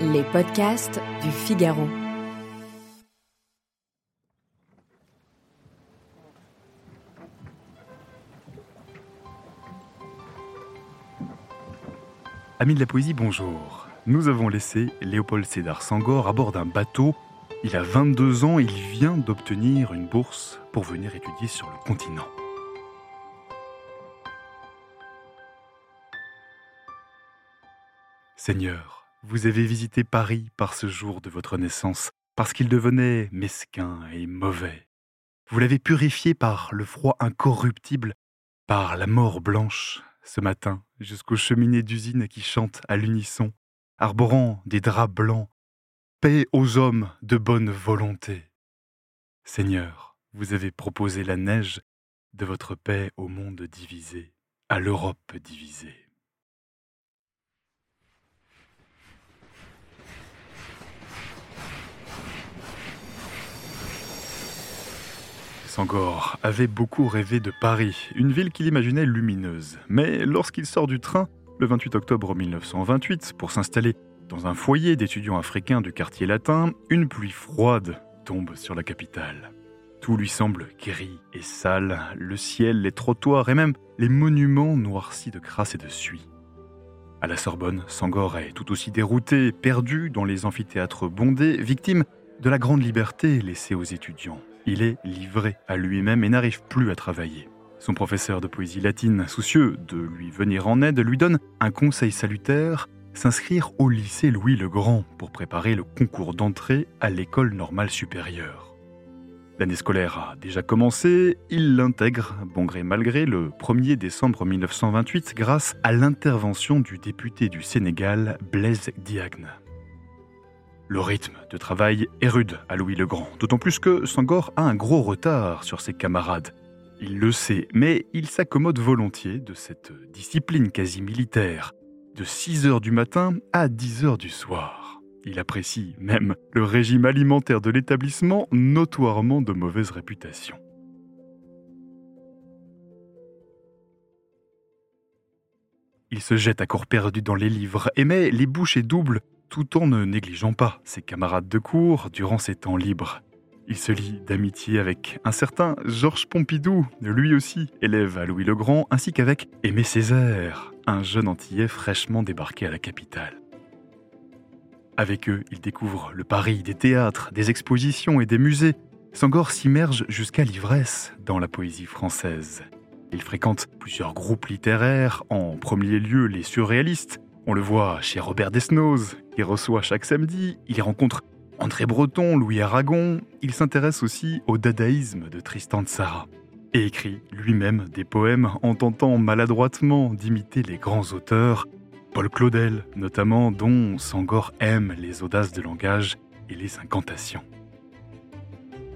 Les podcasts du Figaro. Amis de la poésie, bonjour. Nous avons laissé Léopold Sédar Sangor à bord d'un bateau. Il a 22 ans et il vient d'obtenir une bourse pour venir étudier sur le continent. Seigneur, vous avez visité Paris par ce jour de votre naissance, parce qu'il devenait mesquin et mauvais. Vous l'avez purifié par le froid incorruptible, par la mort blanche, ce matin, jusqu'aux cheminées d'usine qui chantent à l'unisson, arborant des draps blancs. Paix aux hommes de bonne volonté. Seigneur, vous avez proposé la neige de votre paix au monde divisé, à l'Europe divisée. Sangor avait beaucoup rêvé de Paris, une ville qu'il imaginait lumineuse. Mais lorsqu'il sort du train, le 28 octobre 1928, pour s'installer dans un foyer d'étudiants africains du quartier latin, une pluie froide tombe sur la capitale. Tout lui semble gris et sale, le ciel, les trottoirs et même les monuments noircis de crasse et de suie. À la Sorbonne, Sangor est tout aussi dérouté, perdu dans les amphithéâtres bondés, victime de la grande liberté laissée aux étudiants. Il est livré à lui-même et n'arrive plus à travailler. Son professeur de poésie latine, soucieux de lui venir en aide, lui donne un conseil salutaire s'inscrire au lycée Louis le Grand pour préparer le concours d'entrée à l'école normale supérieure. L'année scolaire a déjà commencé, il l'intègre, bon gré mal gré, le 1er décembre 1928 grâce à l'intervention du député du Sénégal, Blaise Diagne. Le rythme de travail est rude à Louis le Grand, d'autant plus que Sangor a un gros retard sur ses camarades. Il le sait, mais il s'accommode volontiers de cette discipline quasi militaire, de 6 heures du matin à 10 heures du soir. Il apprécie même le régime alimentaire de l'établissement, notoirement de mauvaise réputation. Il se jette à corps perdu dans les livres et met les bouchées doubles tout en ne négligeant pas ses camarades de cours durant ses temps libres. Il se lie d'amitié avec un certain Georges Pompidou, lui aussi élève à Louis le Grand, ainsi qu'avec Aimé Césaire, un jeune antillais fraîchement débarqué à la capitale. Avec eux, il découvre le Paris des théâtres, des expositions et des musées. Sangor s'immerge jusqu'à l'ivresse dans la poésie française. Il fréquente plusieurs groupes littéraires, en premier lieu les surréalistes, on le voit chez Robert Desnos, reçoit chaque samedi. Il rencontre André Breton, Louis Aragon. Il s'intéresse aussi au dadaïsme de Tristan Tzara et écrit lui-même des poèmes en tentant maladroitement d'imiter les grands auteurs, Paul Claudel notamment, dont Sangor aime les audaces de langage et les incantations.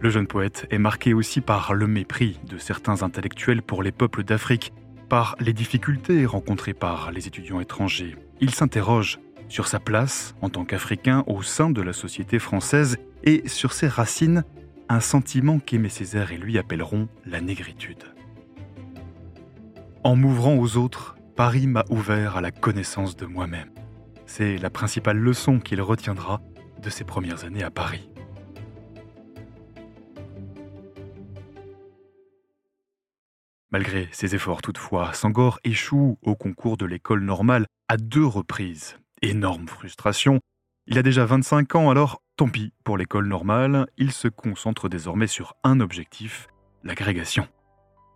Le jeune poète est marqué aussi par le mépris de certains intellectuels pour les peuples d'Afrique, par les difficultés rencontrées par les étudiants étrangers il s'interroge sur sa place en tant qu'Africain au sein de la société française et sur ses racines, un sentiment qu'Aimé Césaire et lui appelleront la négritude. En m'ouvrant aux autres, Paris m'a ouvert à la connaissance de moi-même. C'est la principale leçon qu'il retiendra de ses premières années à Paris. Malgré ses efforts toutefois, Sangor échoue au concours de l'école normale à deux reprises. Énorme frustration. Il a déjà 25 ans, alors tant pis pour l'école normale, il se concentre désormais sur un objectif, l'agrégation.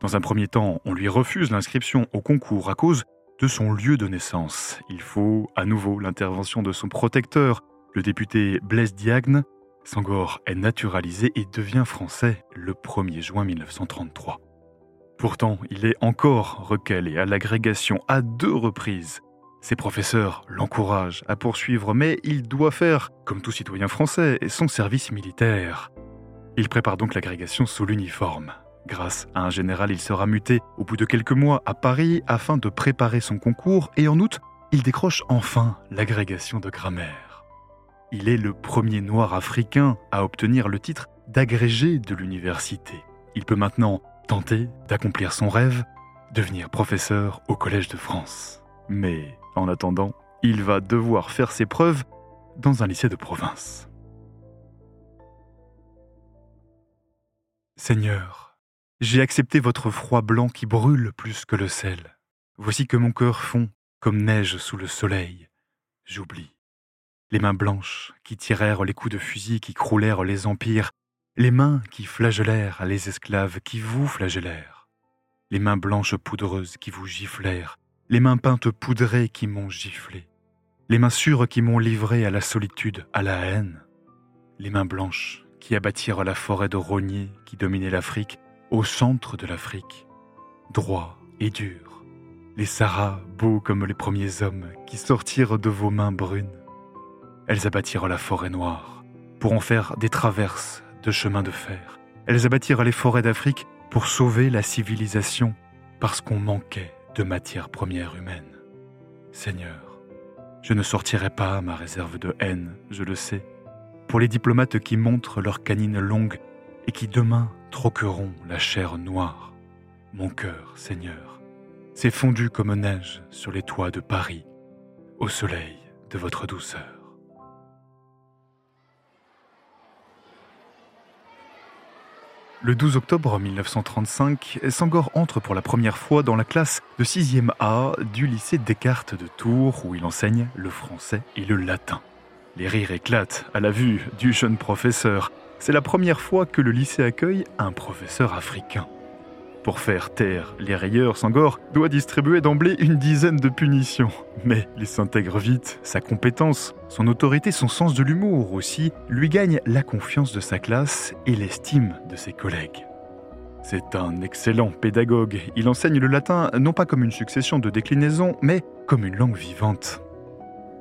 Dans un premier temps, on lui refuse l'inscription au concours à cause de son lieu de naissance. Il faut à nouveau l'intervention de son protecteur, le député Blaise Diagne. Sangor est naturalisé et devient français le 1er juin 1933. Pourtant, il est encore recalé à l'agrégation à deux reprises. Ses professeurs l'encouragent à poursuivre, mais il doit faire, comme tout citoyen français, son service militaire. Il prépare donc l'agrégation sous l'uniforme. Grâce à un général, il sera muté au bout de quelques mois à Paris afin de préparer son concours et en août, il décroche enfin l'agrégation de grammaire. Il est le premier noir africain à obtenir le titre d'agrégé de l'université. Il peut maintenant tenter d'accomplir son rêve, devenir professeur au Collège de France. Mais en attendant, il va devoir faire ses preuves dans un lycée de province. Seigneur, j'ai accepté votre froid blanc qui brûle plus que le sel. Voici que mon cœur fond comme neige sous le soleil. J'oublie. Les mains blanches qui tirèrent les coups de fusil qui croulèrent les empires, les mains qui flagellèrent les esclaves qui vous flagellèrent, les mains blanches poudreuses qui vous giflèrent, les mains peintes poudrées qui m'ont giflé, les mains sûres qui m'ont livré à la solitude, à la haine, les mains blanches qui abattirent la forêt de rogniers qui dominait l'Afrique, au centre de l'Afrique, droit et dur, les Saras beaux comme les premiers hommes qui sortirent de vos mains brunes. Elles abattirent la forêt noire pour en faire des traverses de chemins de fer. Elles abattirent les forêts d'Afrique pour sauver la civilisation parce qu'on manquait de matières premières humaines. Seigneur, je ne sortirai pas ma réserve de haine, je le sais, pour les diplomates qui montrent leurs canines longues et qui demain troqueront la chair noire. Mon cœur, Seigneur, s'est fondu comme neige sur les toits de Paris, au soleil de votre douceur. Le 12 octobre 1935, Sangor entre pour la première fois dans la classe de 6e A du lycée Descartes de Tours où il enseigne le français et le latin. Les rires éclatent à la vue du jeune professeur. C'est la première fois que le lycée accueille un professeur africain. Pour faire taire les rayeurs, Sangor doit distribuer d'emblée une dizaine de punitions. Mais il s'intègre vite, sa compétence, son autorité, son sens de l'humour aussi, lui gagnent la confiance de sa classe et l'estime de ses collègues. C'est un excellent pédagogue. Il enseigne le latin non pas comme une succession de déclinaisons, mais comme une langue vivante.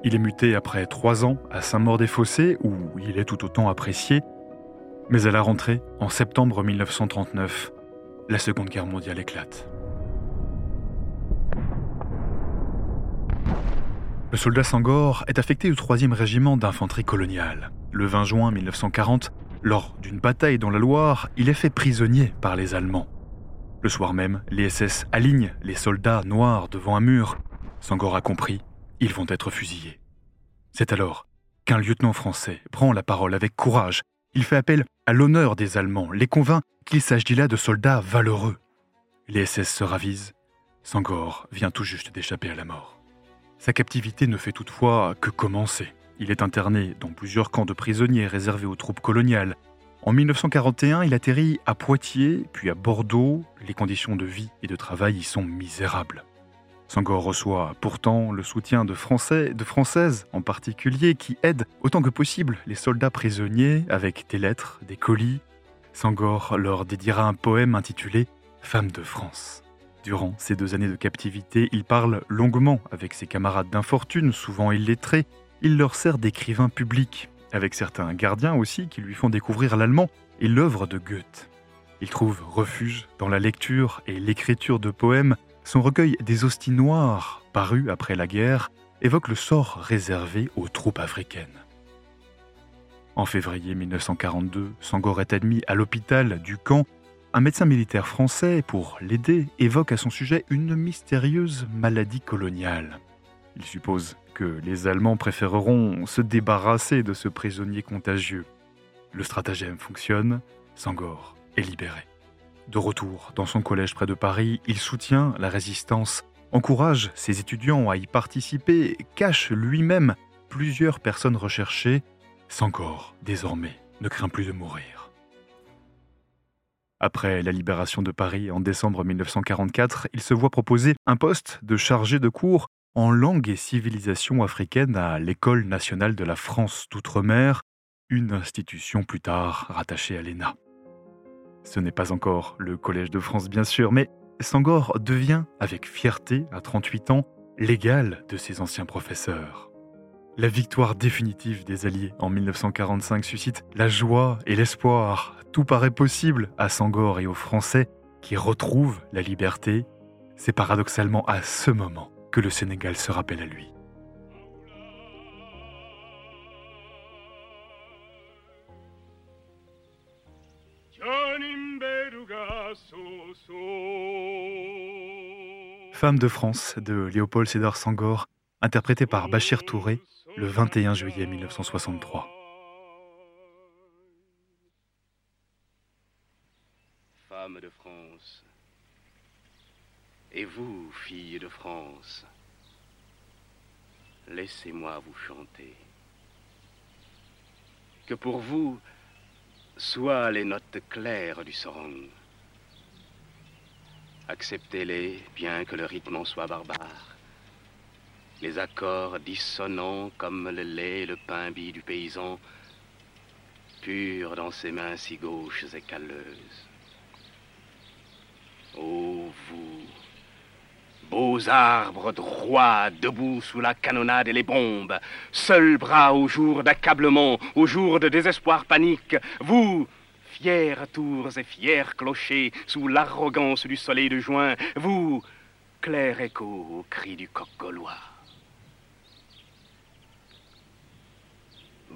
Il est muté après trois ans à Saint-Maur-des-Fossés, où il est tout autant apprécié. Mais à la rentrée, en septembre 1939, la Seconde Guerre mondiale éclate. Le soldat Sangor est affecté au 3e régiment d'infanterie coloniale. Le 20 juin 1940, lors d'une bataille dans la Loire, il est fait prisonnier par les Allemands. Le soir même, les SS alignent les soldats noirs devant un mur. Sangor a compris, ils vont être fusillés. C'est alors qu'un lieutenant français prend la parole avec courage. Il fait appel à l'honneur des Allemands, les convainc qu'il s'agit là de soldats valeureux. Les SS se ravisent. Sangor vient tout juste d'échapper à la mort. Sa captivité ne fait toutefois que commencer. Il est interné dans plusieurs camps de prisonniers réservés aux troupes coloniales. En 1941, il atterrit à Poitiers, puis à Bordeaux. Les conditions de vie et de travail y sont misérables. Sangor reçoit pourtant le soutien de Français, de Françaises en particulier, qui aident autant que possible les soldats prisonniers avec des lettres, des colis, Sangor leur dédiera un poème intitulé Femme de France. Durant ces deux années de captivité, il parle longuement avec ses camarades d'infortune, souvent illettrés. Il leur sert d'écrivain public, avec certains gardiens aussi qui lui font découvrir l'allemand et l'œuvre de Goethe. Il trouve refuge dans la lecture et l'écriture de poèmes. Son recueil des hosties noires, paru après la guerre, évoque le sort réservé aux troupes africaines. En février 1942, Sangor est admis à l'hôpital du camp. Un médecin militaire français, pour l'aider, évoque à son sujet une mystérieuse maladie coloniale. Il suppose que les Allemands préféreront se débarrasser de ce prisonnier contagieux. Le stratagème fonctionne, Sangor est libéré. De retour dans son collège près de Paris, il soutient la résistance, encourage ses étudiants à y participer, cache lui-même plusieurs personnes recherchées Sangor, désormais, ne craint plus de mourir. Après la libération de Paris en décembre 1944, il se voit proposer un poste de chargé de cours en langue et civilisation africaine à l'École nationale de la France d'outre-mer, une institution plus tard rattachée à l'ENA. Ce n'est pas encore le Collège de France bien sûr, mais Sangor devient, avec fierté, à 38 ans, l'égal de ses anciens professeurs. La victoire définitive des Alliés en 1945 suscite la joie et l'espoir. Tout paraît possible à Sangor et aux Français qui retrouvent la liberté. C'est paradoxalement à ce moment que le Sénégal se rappelle à lui. Femme de France de Léopold Sédar Sangor interprété par Bachir Touré le 21 juillet 1963. Femme de France, et vous, fille de France, laissez-moi vous chanter. Que pour vous soient les notes claires du sorong. Acceptez-les, bien que le rythme en soit barbare. Les accords dissonants comme le lait et le pain bis du paysan, purs dans ses mains si gauches et calleuses. Ô vous, beaux arbres droits, debout sous la canonnade et les bombes, seuls bras au jour d'accablement, au jour de désespoir panique, vous, fiers tours et fiers clochers, sous l'arrogance du soleil de juin, vous, clair écho au cri du coq gaulois.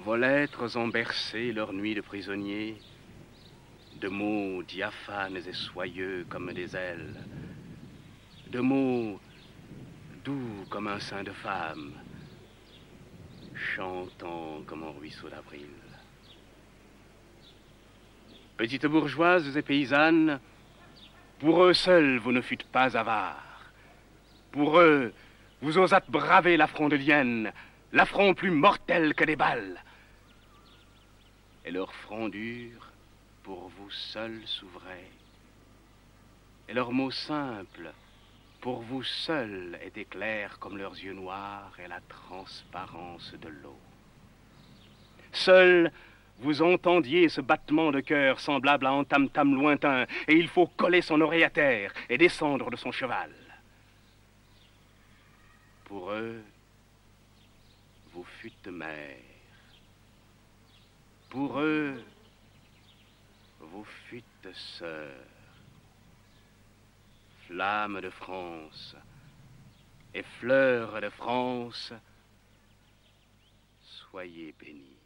Vos lettres ont bercé leur nuit de prisonniers, de mots diaphanes et soyeux comme des ailes, de mots doux comme un sein de femme, chantant comme un ruisseau d'avril. Petites bourgeoises et paysannes, pour eux seuls vous ne fûtes pas avares. Pour eux, vous osâtes braver l'affront de Vienne, l'affront plus mortel que des balles. Et leur frondure, pour vous seuls s'ouvrait. Et leurs mots simples, pour vous seuls, étaient clairs comme leurs yeux noirs et la transparence de l'eau. Seuls, vous entendiez ce battement de cœur semblable à un tam-tam lointain, et il faut coller son oreille à terre et descendre de son cheval. Pour eux, vous fûtes mère. Pour eux, vous fûtes sœur. Flamme de France et fleurs de France, soyez bénis.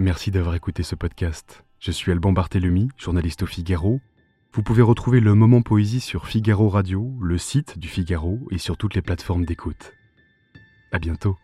Merci d'avoir écouté ce podcast. Je suis Alban Barthélemy, journaliste au Figaro. Vous pouvez retrouver le moment poésie sur Figaro Radio, le site du Figaro et sur toutes les plateformes d'écoute. À bientôt.